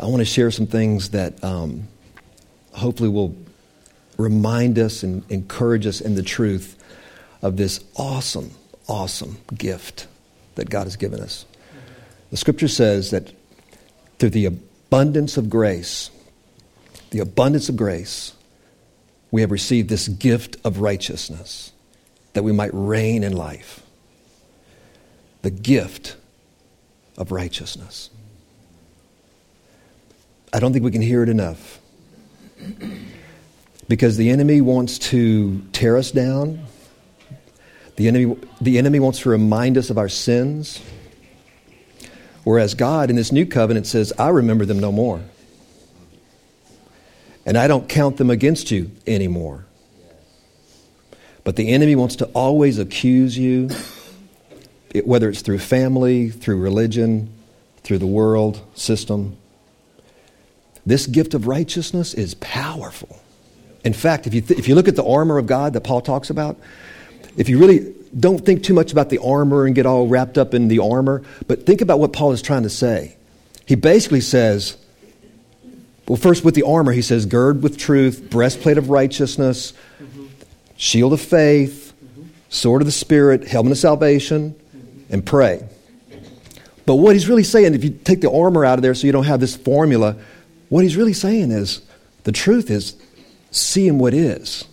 I want to share some things that um, hopefully will remind us and encourage us in the truth of this awesome, awesome gift that God has given us. The scripture says that through the abundance of grace, the abundance of grace, we have received this gift of righteousness that we might reign in life. The gift of righteousness. I don't think we can hear it enough. Because the enemy wants to tear us down. The enemy, the enemy wants to remind us of our sins. Whereas God in this new covenant says, I remember them no more. And I don't count them against you anymore. But the enemy wants to always accuse you, whether it's through family, through religion, through the world system. This gift of righteousness is powerful. In fact, if you, th- if you look at the armor of God that Paul talks about, if you really don't think too much about the armor and get all wrapped up in the armor, but think about what Paul is trying to say. He basically says, well, first with the armor, he says, gird with truth, breastplate of righteousness, mm-hmm. shield of faith, mm-hmm. sword of the Spirit, helmet of salvation, mm-hmm. and pray. But what he's really saying, if you take the armor out of there so you don't have this formula, what he's really saying is the truth is seeing what is.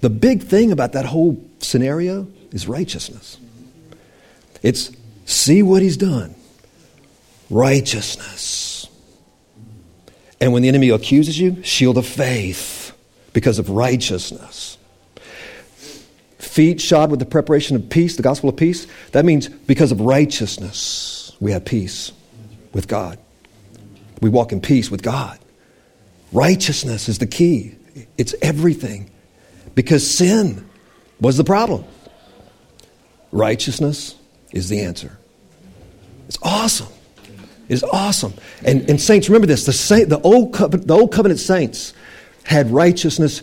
The big thing about that whole scenario is righteousness. It's see what he's done. Righteousness. And when the enemy accuses you, shield of faith because of righteousness. Feet shod with the preparation of peace, the gospel of peace. That means because of righteousness, we have peace with God. We walk in peace with God. Righteousness is the key, it's everything. Because sin was the problem. Righteousness is the answer. It's awesome It is awesome. And, and saints, remember this the, saint, the, old covenant, the Old Covenant saints had righteousness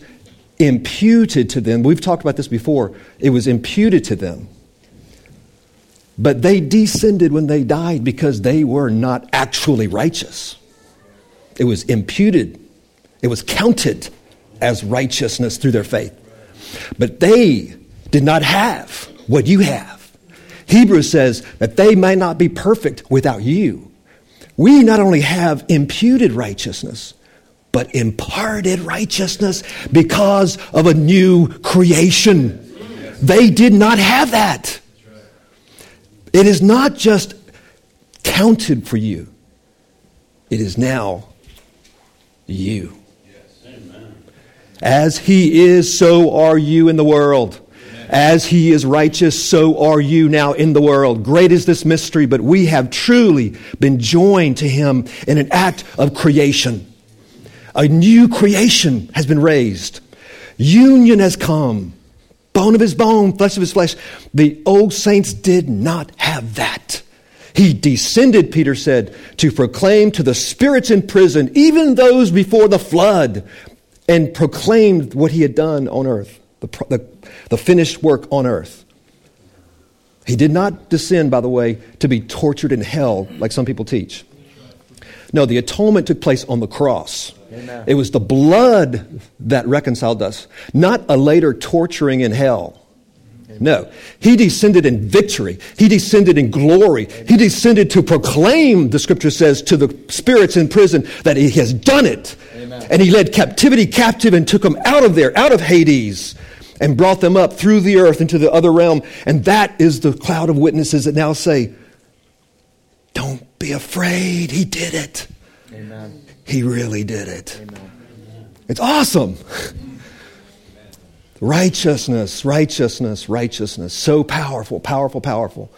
imputed to them. We've talked about this before. It was imputed to them. But they descended when they died because they were not actually righteous. It was imputed, it was counted as righteousness through their faith. But they did not have what you have. Hebrews says that they may not be perfect without you we not only have imputed righteousness, but imparted righteousness because of a new creation. They did not have that. It is not just counted for you, it is now you. As he is, so are you in the world. As he is righteous, so are you now in the world. Great is this mystery, but we have truly been joined to him in an act of creation. A new creation has been raised. Union has come. Bone of his bone, flesh of his flesh. The old saints did not have that. He descended, Peter said, to proclaim to the spirits in prison, even those before the flood, and proclaimed what he had done on earth the, the, the finished work on earth. He did not descend, by the way, to be tortured in hell like some people teach. No, the atonement took place on the cross. Amen. It was the blood that reconciled us, not a later torturing in hell. No, he descended in victory. He descended in glory. He descended to proclaim, the scripture says, to the spirits in prison that he has done it. Amen. And he led captivity captive and took them out of there, out of Hades and brought them up through the earth into the other realm. And that is the cloud of witnesses that now say, Don't be afraid. He did it. Amen. He really did it. Amen. It's awesome. Righteousness, righteousness, righteousness. So powerful, powerful, powerful.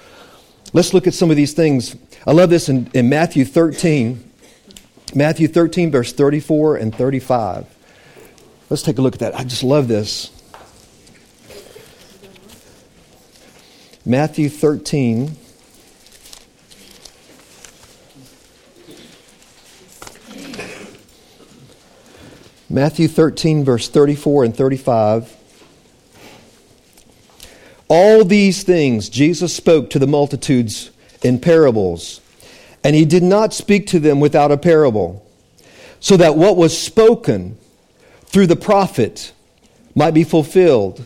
Let's look at some of these things. I love this in, in Matthew 13. Matthew 13, verse 34 and 35. Let's take a look at that. I just love this. Matthew 13. Matthew 13, verse 34 and 35. All these things Jesus spoke to the multitudes in parables. And he did not speak to them without a parable, so that what was spoken through the prophet might be fulfilled,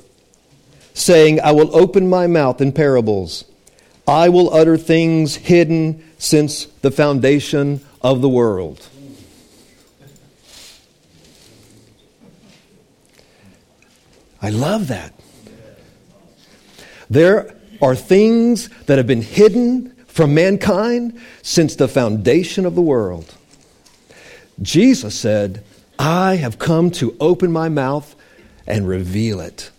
saying, I will open my mouth in parables. I will utter things hidden since the foundation of the world. I love that. There are things that have been hidden from mankind since the foundation of the world. Jesus said, I have come to open my mouth and reveal it.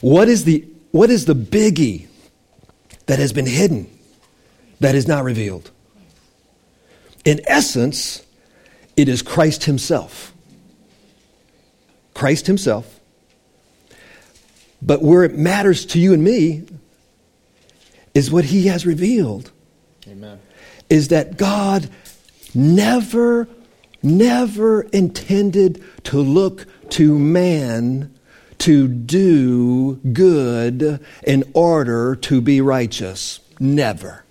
What is the, what is the biggie that has been hidden, that is not revealed? In essence, it is Christ Himself. Christ Himself. But where it matters to you and me is what He has revealed. Amen. Is that God never, never intended to look to man to do good in order to be righteous. Never.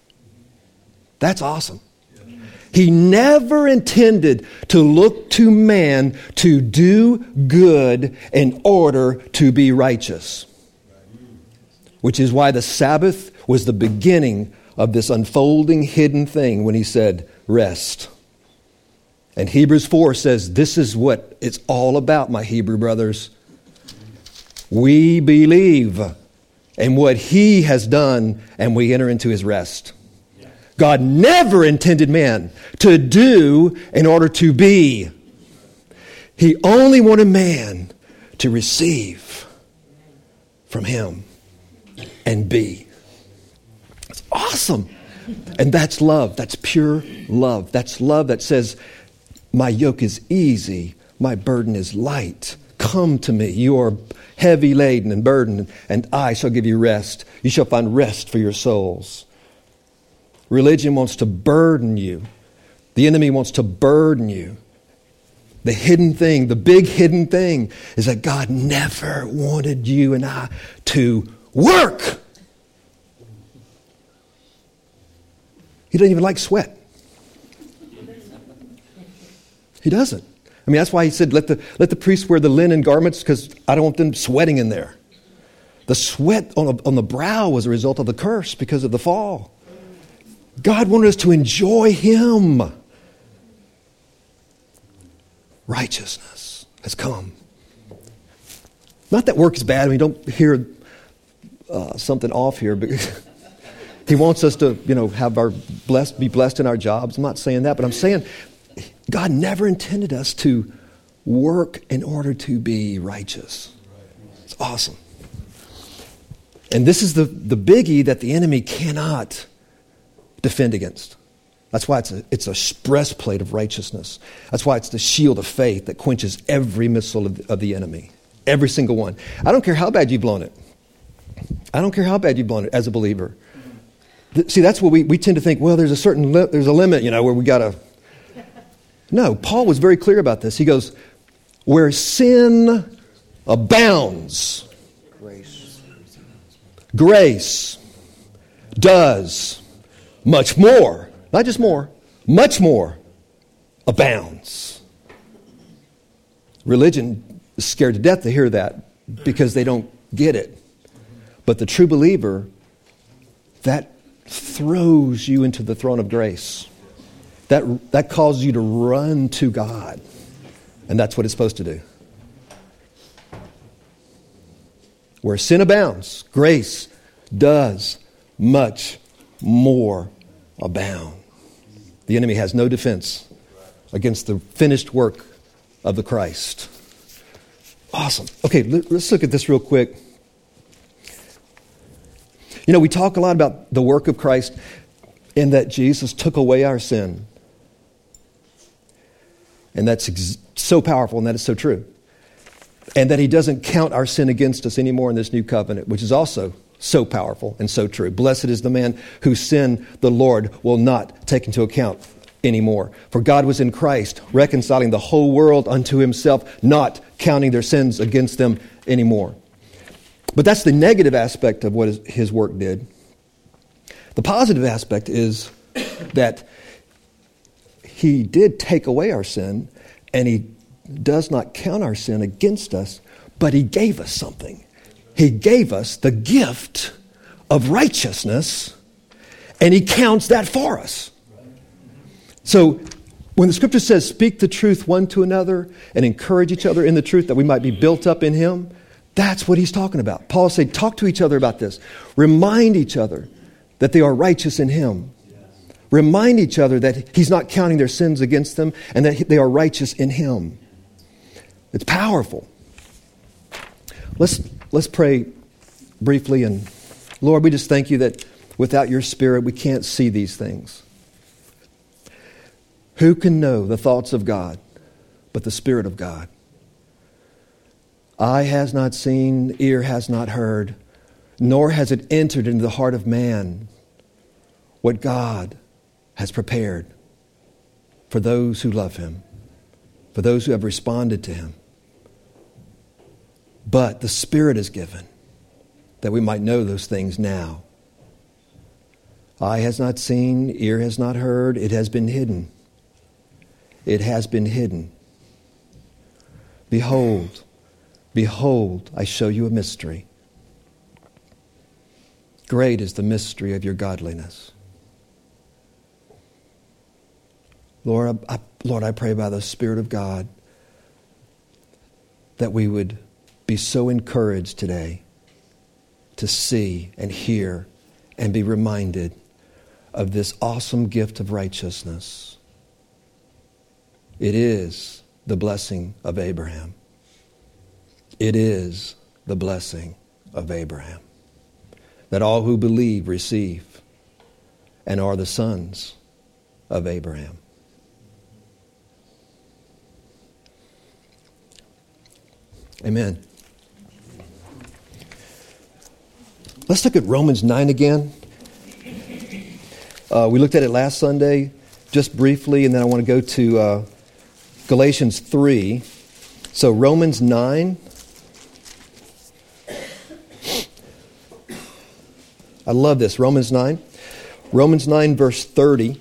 That's awesome. He never intended to look to man to do good in order to be righteous. Which is why the Sabbath was the beginning of this unfolding hidden thing when he said, Rest. And Hebrews 4 says, This is what it's all about, my Hebrew brothers. We believe in what he has done, and we enter into his rest. God never intended man to do in order to be. He only wanted man to receive from him and be. It's awesome. And that's love. That's pure love. That's love that says, My yoke is easy, my burden is light. Come to me. You are heavy laden and burdened, and I shall give you rest. You shall find rest for your souls. Religion wants to burden you. The enemy wants to burden you. The hidden thing, the big hidden thing, is that God never wanted you and I to work. He doesn't even like sweat. He doesn't. I mean, that's why he said, let the, let the priests wear the linen garments because I don't want them sweating in there. The sweat on, on the brow was a result of the curse because of the fall. God wanted us to enjoy Him. Righteousness has come. Not that work is bad. I mean, don't hear uh, something off here, but He wants us to, you know, have our blessed, be blessed in our jobs. I'm not saying that, but I'm saying God never intended us to work in order to be righteous. It's awesome. And this is the, the biggie that the enemy cannot defend against. That's why it's a, it's a breastplate of righteousness. That's why it's the shield of faith that quenches every missile of the, of the enemy. Every single one. I don't care how bad you've blown it. I don't care how bad you've blown it as a believer. See, that's what we, we tend to think, well, there's a certain li- there's a limit, you know, where we got to. No, Paul was very clear about this. He goes, where sin abounds, grace, grace does much more, not just more, much more abounds. Religion is scared to death to hear that because they don't get it. But the true believer, that throws you into the throne of grace. That, that causes you to run to God. And that's what it's supposed to do. Where sin abounds, grace does much more abound. The enemy has no defense against the finished work of the Christ. Awesome. Okay, let's look at this real quick. You know, we talk a lot about the work of Christ in that Jesus took away our sin. And that's ex- so powerful, and that is so true. And that he doesn't count our sin against us anymore in this new covenant, which is also so powerful and so true. Blessed is the man whose sin the Lord will not take into account anymore. For God was in Christ, reconciling the whole world unto himself, not counting their sins against them anymore. But that's the negative aspect of what his work did. The positive aspect is that He did take away our sin, and He does not count our sin against us, but He gave us something. He gave us the gift of righteousness, and He counts that for us. So when the scripture says, speak the truth one to another and encourage each other in the truth that we might be built up in Him, that's what he's talking about. Paul said, talk to each other about this. Remind each other that they are righteous in him. Remind each other that he's not counting their sins against them and that they are righteous in him. It's powerful. Let's, let's pray briefly. And Lord, we just thank you that without your spirit, we can't see these things. Who can know the thoughts of God but the Spirit of God? Eye has not seen, ear has not heard, nor has it entered into the heart of man what God has prepared for those who love him, for those who have responded to him. But the Spirit is given that we might know those things now. Eye has not seen, ear has not heard, it has been hidden. It has been hidden. Behold, Behold, I show you a mystery. Great is the mystery of your godliness. Lord, I, Lord, I pray by the Spirit of God that we would be so encouraged today to see and hear and be reminded of this awesome gift of righteousness. It is the blessing of Abraham. It is the blessing of Abraham that all who believe receive and are the sons of Abraham. Amen. Let's look at Romans 9 again. Uh, we looked at it last Sunday just briefly, and then I want to go to uh, Galatians 3. So, Romans 9. I love this. Romans 9. Romans 9, verse 30.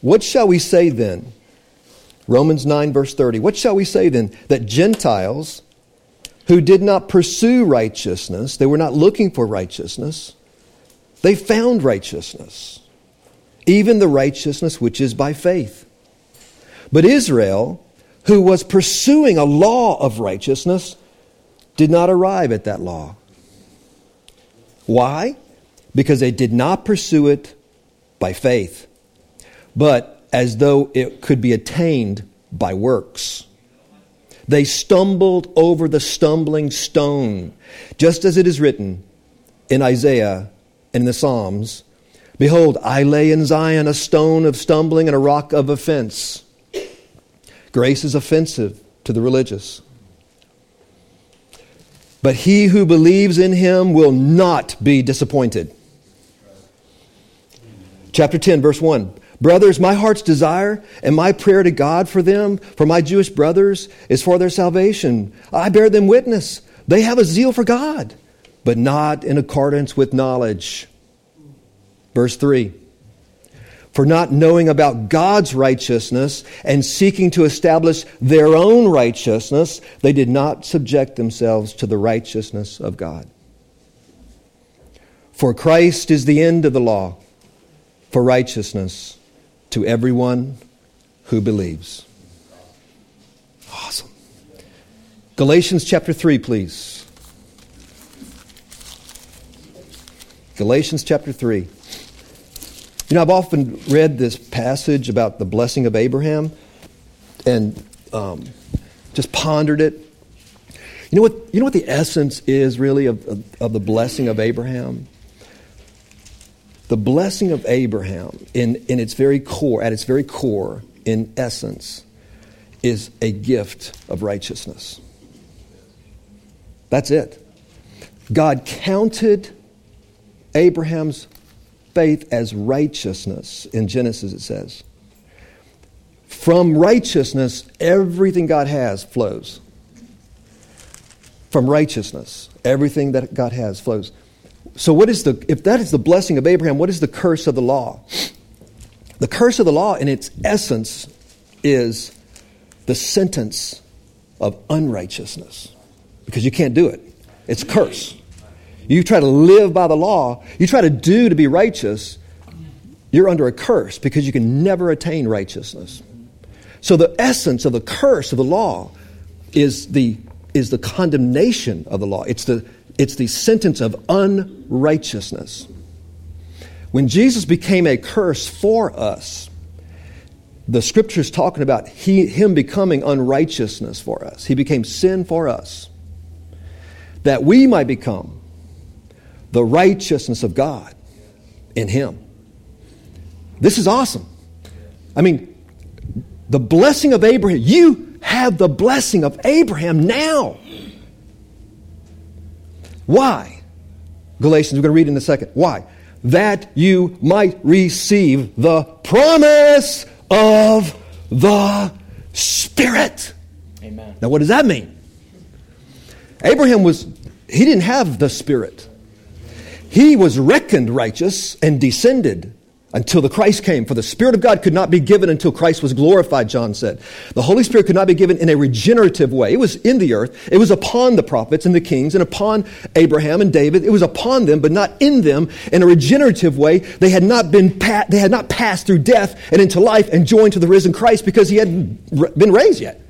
What shall we say then? Romans 9, verse 30. What shall we say then? That Gentiles who did not pursue righteousness, they were not looking for righteousness, they found righteousness, even the righteousness which is by faith. But Israel, who was pursuing a law of righteousness, did not arrive at that law. Why? Because they did not pursue it by faith, but as though it could be attained by works. They stumbled over the stumbling stone, just as it is written in Isaiah and in the Psalms Behold, I lay in Zion a stone of stumbling and a rock of offense. Grace is offensive to the religious. But he who believes in him will not be disappointed. Chapter 10, verse 1. Brothers, my heart's desire and my prayer to God for them, for my Jewish brothers, is for their salvation. I bear them witness. They have a zeal for God, but not in accordance with knowledge. Verse 3 for not knowing about God's righteousness and seeking to establish their own righteousness, they did not subject themselves to the righteousness of God. For Christ is the end of the law for righteousness to everyone who believes. Awesome. Galatians chapter 3, please. Galatians chapter 3. You know, I've often read this passage about the blessing of Abraham and um, just pondered it. You know what? You know what the essence is really of, of, of the blessing of Abraham. The blessing of Abraham, in, in its very core, at its very core, in essence, is a gift of righteousness. That's it. God counted Abraham's faith as righteousness. In Genesis, it says. From righteousness, everything God has flows. From righteousness, everything that God has flows. So what is the if that is the blessing of Abraham, what is the curse of the law? The curse of the law in its essence is the sentence of unrighteousness. Because you can't do it. It's a curse. You try to live by the law, you try to do to be righteous, you're under a curse because you can never attain righteousness. So the essence of the curse of the law is the, is the condemnation of the law. It's the, it's the sentence of unrighteousness. When Jesus became a curse for us, the scripture's talking about he, him becoming unrighteousness for us. He became sin for us. That we might become the righteousness of God in him. This is awesome. I mean, the blessing of Abraham, you have the blessing of Abraham now. Why? Galatians, we're going to read in a second. Why? That you might receive the promise of the Spirit. Amen. Now, what does that mean? Abraham was, he didn't have the Spirit. He was reckoned righteous and descended until the Christ came. For the Spirit of God could not be given until Christ was glorified, John said. The Holy Spirit could not be given in a regenerative way. It was in the earth. It was upon the prophets and the kings and upon Abraham and David. It was upon them, but not in them in a regenerative way. They had not been, pa- they had not passed through death and into life and joined to the risen Christ because he hadn't been raised yet.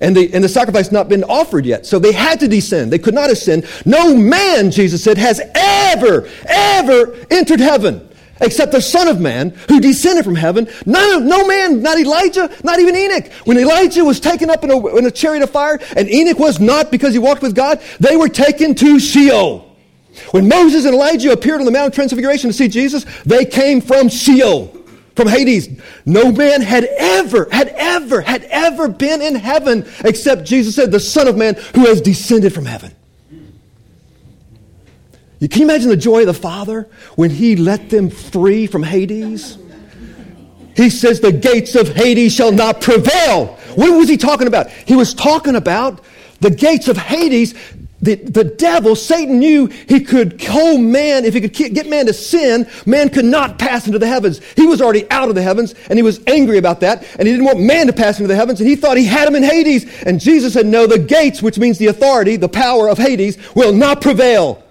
And the, and the sacrifice not been offered yet. So they had to descend. They could not ascend. No man, Jesus said, has ever, ever entered heaven except the Son of Man who descended from heaven. No, no man, not Elijah, not even Enoch. When Elijah was taken up in a, in a chariot of fire, and Enoch was not because he walked with God, they were taken to Sheol. When Moses and Elijah appeared on the Mount of Transfiguration to see Jesus, they came from Sheol, from Hades. No man had ever, had ever, had ever been in heaven except Jesus said, the Son of Man who has descended from heaven. Can you imagine the joy of the Father when He let them free from Hades? He says, The gates of Hades shall not prevail. What was He talking about? He was talking about the gates of Hades. The, the devil, Satan knew he could hold man, if he could get man to sin, man could not pass into the heavens. He was already out of the heavens, and he was angry about that, and he didn't want man to pass into the heavens, and he thought he had him in Hades. And Jesus said, No, the gates, which means the authority, the power of Hades, will not prevail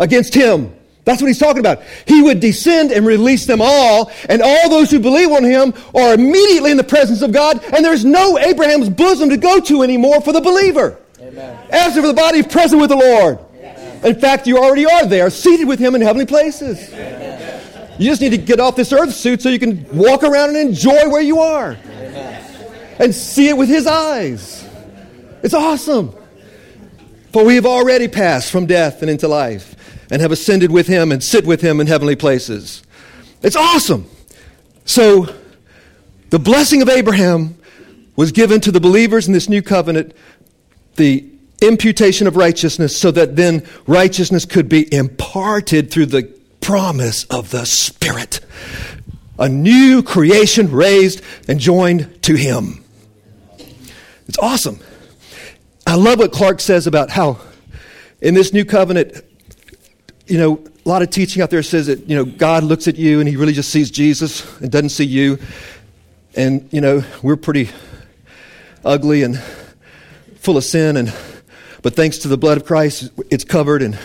against him. That's what he's talking about. He would descend and release them all, and all those who believe on him are immediately in the presence of God, and there's no Abraham's bosom to go to anymore for the believer. Amen. As for the body present with the Lord. Amen. In fact, you already are there, seated with him in heavenly places. Amen. You just need to get off this earth suit so you can walk around and enjoy where you are. And see it with his eyes. It's awesome. For we have already passed from death and into life and have ascended with him and sit with him in heavenly places. It's awesome. So, the blessing of Abraham was given to the believers in this new covenant, the imputation of righteousness, so that then righteousness could be imparted through the promise of the Spirit. A new creation raised and joined to him. It's awesome. I love what Clark says about how in this new covenant, you know, a lot of teaching out there says that, you know, God looks at you and he really just sees Jesus and doesn't see you. And, you know, we're pretty ugly and full of sin and but thanks to the blood of Christ, it's covered and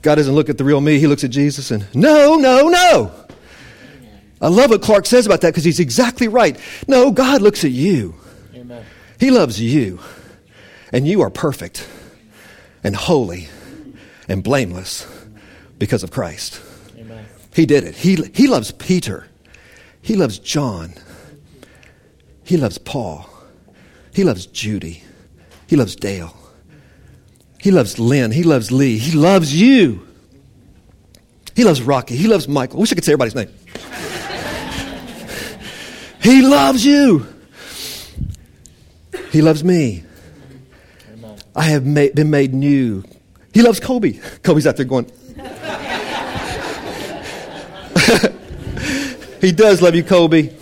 God doesn't look at the real me, he looks at Jesus and no, no, no. I love what Clark says about that because he's exactly right. No, God looks at you. Amen. He loves you. And you are perfect and holy and blameless because of Christ. Amen. He did it. He, he loves Peter. He loves John. He loves Paul. He loves Judy. He loves Dale. He loves Lynn. He loves Lee. He loves you. He loves Rocky. He loves Michael. I wish I could say everybody's name. he loves you. He loves me. I have made, been made new. He loves Kobe. Kobe's out there going. He does love you, Kobe.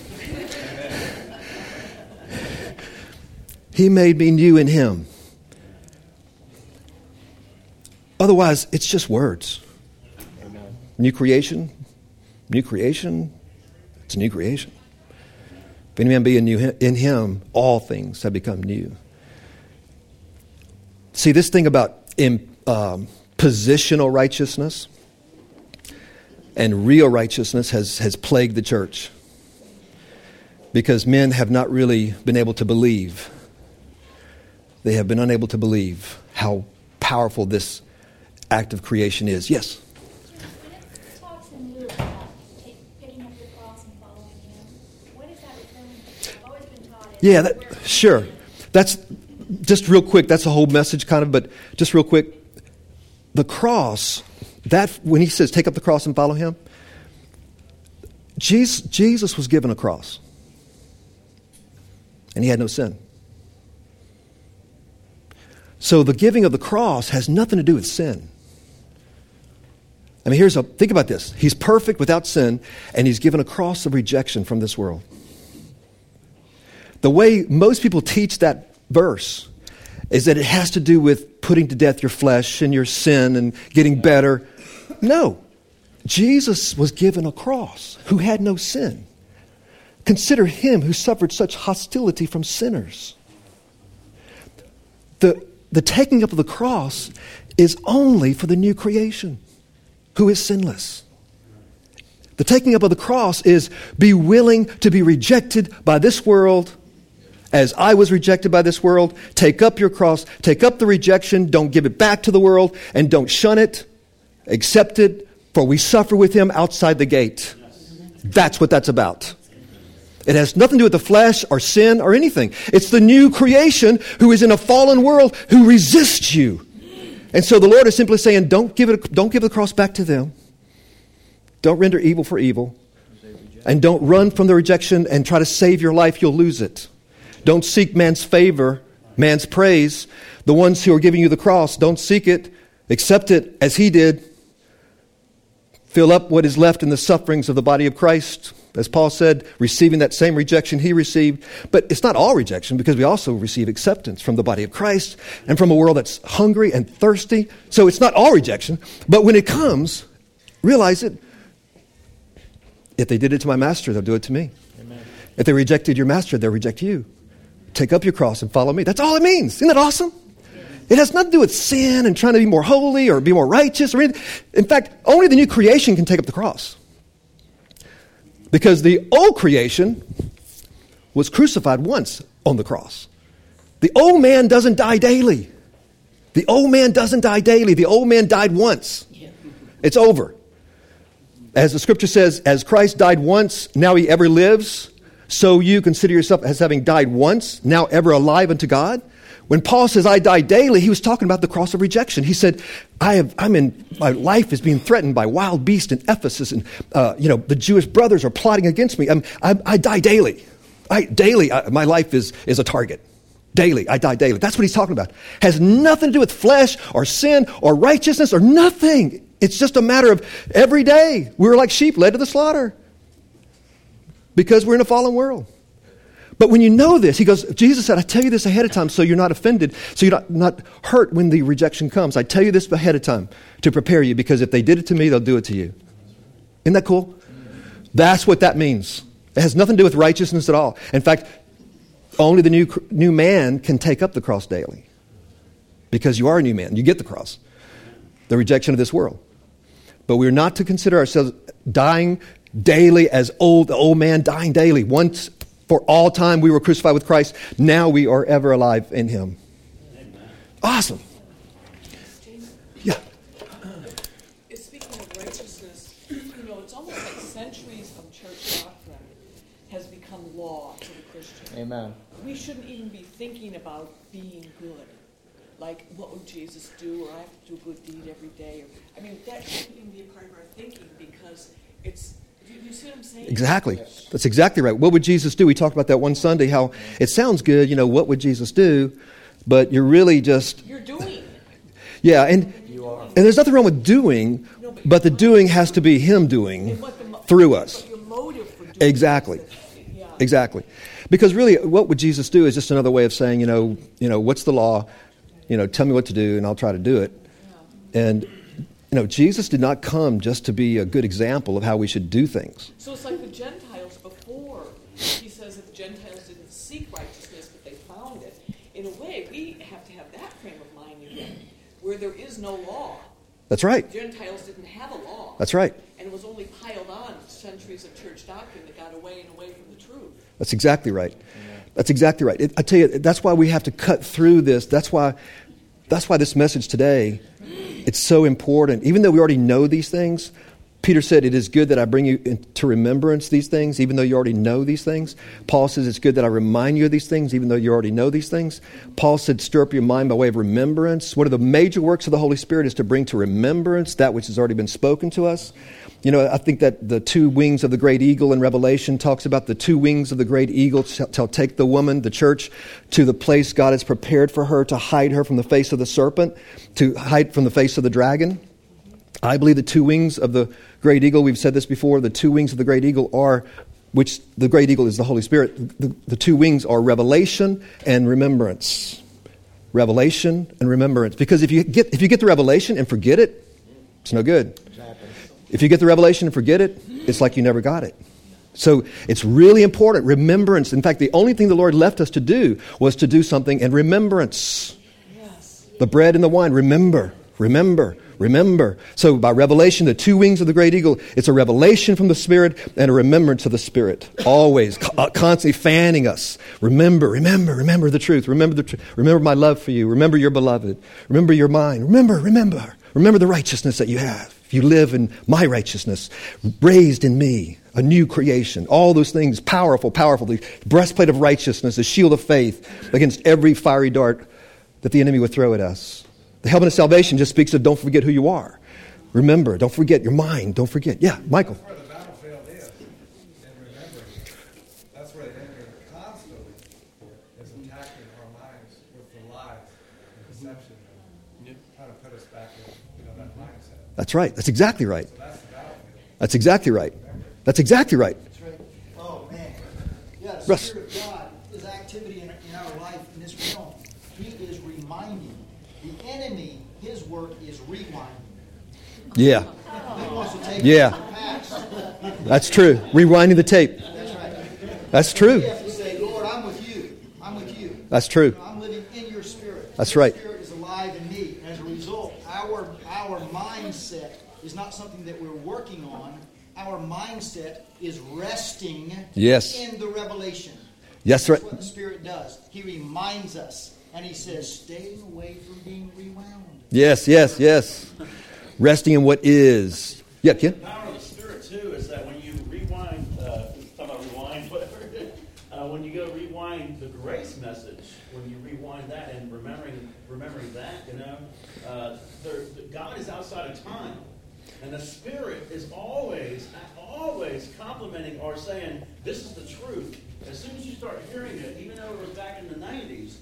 He made me new in him. Otherwise, it's just words. New creation? New creation? It's a new creation. If any man be in, new, in him, all things have become new. See, this thing about um, positional righteousness and real righteousness has, has plagued the church because men have not really been able to believe. They have been unable to believe how powerful this act of creation is. Yes? Yeah, that, sure. That's just real quick. That's a whole message, kind of, but just real quick. The cross, that when he says, take up the cross and follow him, Jesus, Jesus was given a cross, and he had no sin. So the giving of the cross has nothing to do with sin. I mean, here's a think about this. He's perfect without sin, and he's given a cross of rejection from this world. The way most people teach that verse is that it has to do with putting to death your flesh and your sin and getting better. No. Jesus was given a cross who had no sin. Consider him who suffered such hostility from sinners. The, the taking up of the cross is only for the new creation who is sinless. The taking up of the cross is be willing to be rejected by this world as I was rejected by this world. Take up your cross, take up the rejection, don't give it back to the world, and don't shun it. Accept it, for we suffer with him outside the gate. That's what that's about. It has nothing to do with the flesh or sin or anything. It's the new creation who is in a fallen world who resists you. And so the Lord is simply saying, don't give, it, don't give the cross back to them. Don't render evil for evil. And don't run from the rejection and try to save your life. You'll lose it. Don't seek man's favor, man's praise. The ones who are giving you the cross, don't seek it. Accept it as he did. Fill up what is left in the sufferings of the body of Christ. As Paul said, receiving that same rejection he received. But it's not all rejection because we also receive acceptance from the body of Christ and from a world that's hungry and thirsty. So it's not all rejection. But when it comes, realize it. If they did it to my master, they'll do it to me. Amen. If they rejected your master, they'll reject you. Take up your cross and follow me. That's all it means. Isn't that awesome? It has nothing to do with sin and trying to be more holy or be more righteous or anything. In fact, only the new creation can take up the cross. Because the old creation was crucified once on the cross. The old man doesn't die daily. The old man doesn't die daily. The old man died once. It's over. As the scripture says, as Christ died once, now he ever lives, so you consider yourself as having died once, now ever alive unto God. When Paul says, I die daily, he was talking about the cross of rejection. He said, I have, I'm in, my life is being threatened by wild beasts in Ephesus, and, uh, you know, the Jewish brothers are plotting against me. I, I die daily. I, daily, I, my life is, is a target. Daily, I die daily. That's what he's talking about. Has nothing to do with flesh or sin or righteousness or nothing. It's just a matter of every day. We're like sheep led to the slaughter because we're in a fallen world. But when you know this, he goes, Jesus said, I tell you this ahead of time so you're not offended, so you're not, not hurt when the rejection comes. I tell you this ahead of time to prepare you because if they did it to me, they'll do it to you. Isn't that cool? That's what that means. It has nothing to do with righteousness at all. In fact, only the new, new man can take up the cross daily because you are a new man. You get the cross, the rejection of this world. But we're not to consider ourselves dying daily as old, the old man dying daily. Once for all time we were crucified with Christ. Now we are ever alive in him. Amen. Awesome. Yeah. Speaking of righteousness, you know, it's almost like centuries of church doctrine has become law to the Christian. Amen. We shouldn't even be thinking about being good. Like, what would Jesus do? Or I have to do a good deed every day. Or, I mean, that shouldn't even be a part of our thinking because it's you see what I'm saying? Exactly. That's exactly right. What would Jesus do? We talked about that one Sunday, how it sounds good, you know, what would Jesus do? But you're really just. You're doing. Yeah, and, and there's nothing wrong with doing, but the doing has to be Him doing through us. Exactly. Exactly. Because really, what would Jesus do is just another way of saying, you know, you know, what's the law? You know, tell me what to do, and I'll try to do it. And you know, Jesus did not come just to be a good example of how we should do things. So it's like the Gentiles before. He says that the Gentiles didn't seek righteousness, but they found it. In a way, we have to have that frame of mind again, where there is no law. That's right. The Gentiles didn't have a law. That's right. And it was only piled on centuries of church doctrine that got away and away from the truth. That's exactly right. That's exactly right. It, I tell you, that's why we have to cut through this. That's why, that's why this message today, it's so important. Even though we already know these things, Peter said, It is good that I bring you to remembrance these things, even though you already know these things. Paul says, It's good that I remind you of these things, even though you already know these things. Paul said, Stir up your mind by way of remembrance. One of the major works of the Holy Spirit is to bring to remembrance that which has already been spoken to us. You know, I think that the two wings of the great eagle in Revelation talks about the two wings of the great eagle shall take the woman, the church, to the place God has prepared for her to hide her from the face of the serpent, to hide from the face of the dragon. I believe the two wings of the great eagle, we've said this before, the two wings of the great eagle are, which the great eagle is the Holy Spirit, the, the two wings are revelation and remembrance. Revelation and remembrance. Because if you, get, if you get the revelation and forget it, it's no good. If you get the revelation and forget it, it's like you never got it. So it's really important. Remembrance. In fact, the only thing the Lord left us to do was to do something in remembrance. Yes. The bread and the wine. Remember, remember, remember. So by revelation, the two wings of the great eagle, it's a revelation from the Spirit and a remembrance of the Spirit. Always, uh, constantly fanning us. Remember, remember, remember the truth. Remember the truth. Remember my love for you. Remember your beloved. Remember your mind. Remember, remember. Remember the righteousness that you have. If you live in my righteousness, raised in me, a new creation, all those things, powerful, powerful. The breastplate of righteousness, the shield of faith against every fiery dart that the enemy would throw at us. The helmet of salvation just speaks of don't forget who you are. Remember, don't forget your mind, don't forget. Yeah, Michael. Constantly is attacking our minds with the lies and and trying to put us back in you know, that mindset. That's right. That's exactly right. So that's the. That's exactly right. That's exactly right. That's right. Oh, man. Yeah, the Russ. Spirit of God is activity in, in our life in this realm. He is reminding. The enemy, his work is rewinding. Yeah, He wants to take Yeah. us to the past. that's true. Rewinding the tape. That's right. That's true. say, I'm with you. I'm with you. That's true. I'm living in your spirit. That's your right. spirit is alive in me. As a result, our our mindset is not something that we're working on. Our mindset is resting Yes. in the revelation. Yes, That's right. what the Spirit does. He reminds us, and He says, staying away from being rewound. Yes, yes, yes. Resting in what is. Yeah, Ken? The power of the Spirit, too, is that when you rewind, uh, talk about rewind, whatever, uh, when you go rewind the grace message, when you rewind that and remembering, remembering that, you know, uh, there, God is outside of time. And the Spirit is always, always complimenting or saying, this is the truth. As soon as you start hearing it, even though it was back in the 90s,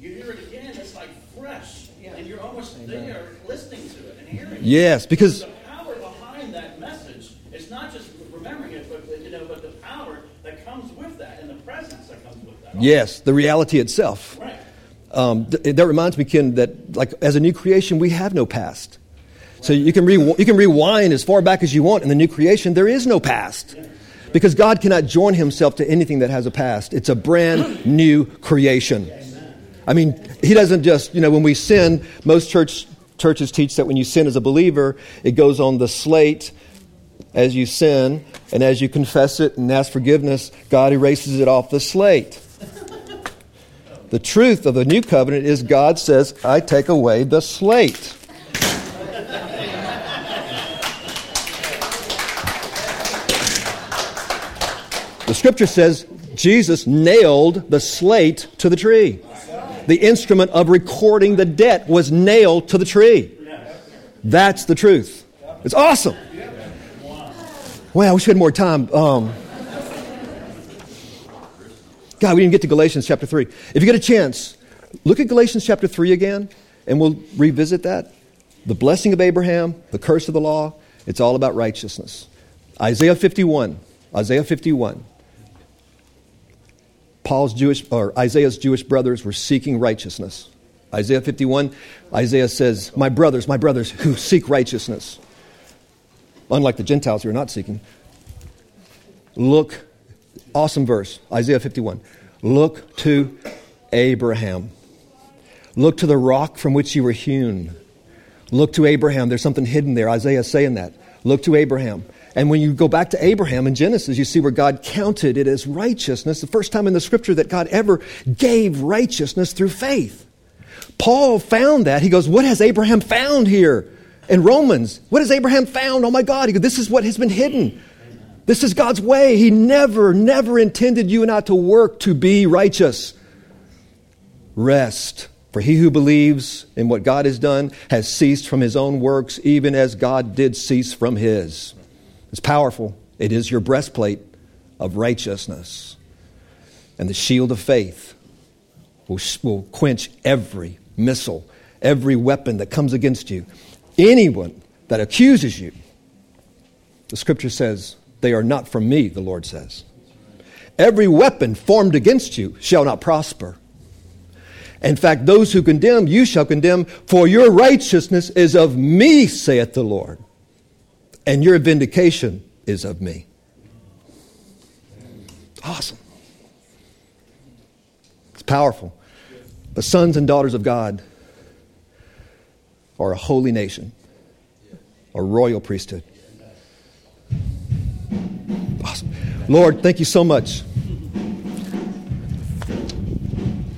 you hear it again, it's like fresh. Yeah. And you're almost there listening to it and hearing it. Yes, because The power behind that message is not just remembering it, but you know, but the power that comes with that and the presence that comes with that. yes, the reality itself. Right. Um, th- that reminds me, Ken, that like as a new creation, we have no past. So you can re- you can rewind as far back as you want in the new creation. There is no past. Because God cannot join himself to anything that has a past. It's a brand new creation. I mean, he doesn't just, you know, when we sin, most church churches teach that when you sin as a believer, it goes on the slate as you sin, and as you confess it and ask forgiveness, God erases it off the slate. The truth of the new covenant is God says, I take away the slate. Scripture says Jesus nailed the slate to the tree. The instrument of recording the debt was nailed to the tree. That's the truth. It's awesome. Well, I wish we had more time. Um, God, we didn't get to Galatians chapter 3. If you get a chance, look at Galatians chapter 3 again, and we'll revisit that. The blessing of Abraham, the curse of the law, it's all about righteousness. Isaiah 51. Isaiah 51. Paul's Jewish, or Isaiah's Jewish brothers were seeking righteousness. Isaiah 51, Isaiah says, My brothers, my brothers who seek righteousness, unlike the Gentiles who are not seeking, look, awesome verse, Isaiah 51, look to Abraham. Look to the rock from which you were hewn. Look to Abraham. There's something hidden there. Isaiah is saying that. Look to Abraham. And when you go back to Abraham in Genesis, you see where God counted it as righteousness, the first time in the scripture that God ever gave righteousness through faith. Paul found that. He goes, What has Abraham found here? In Romans, what has Abraham found? Oh my God. He goes, This is what has been hidden. This is God's way. He never, never intended you and I to work to be righteous. Rest. For he who believes in what God has done has ceased from his own works, even as God did cease from his. It's powerful. It is your breastplate of righteousness. And the shield of faith will, will quench every missile, every weapon that comes against you. Anyone that accuses you, the scripture says, they are not from me, the Lord says. Every weapon formed against you shall not prosper. In fact, those who condemn, you shall condemn, for your righteousness is of me, saith the Lord, and your vindication is of me. Awesome. It's powerful. The sons and daughters of God are a holy nation, a royal priesthood. Awesome. Lord, thank you so much.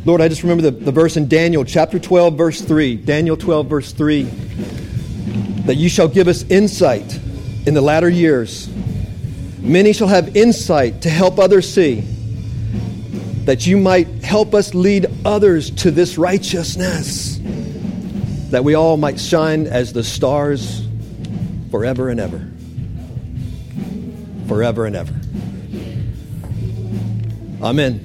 Lord, I just remember the, the verse in Daniel chapter 12, verse 3. Daniel 12, verse 3. That you shall give us insight in the latter years. Many shall have insight to help others see. That you might help us lead others to this righteousness. That we all might shine as the stars forever and ever. Forever and ever. Amen.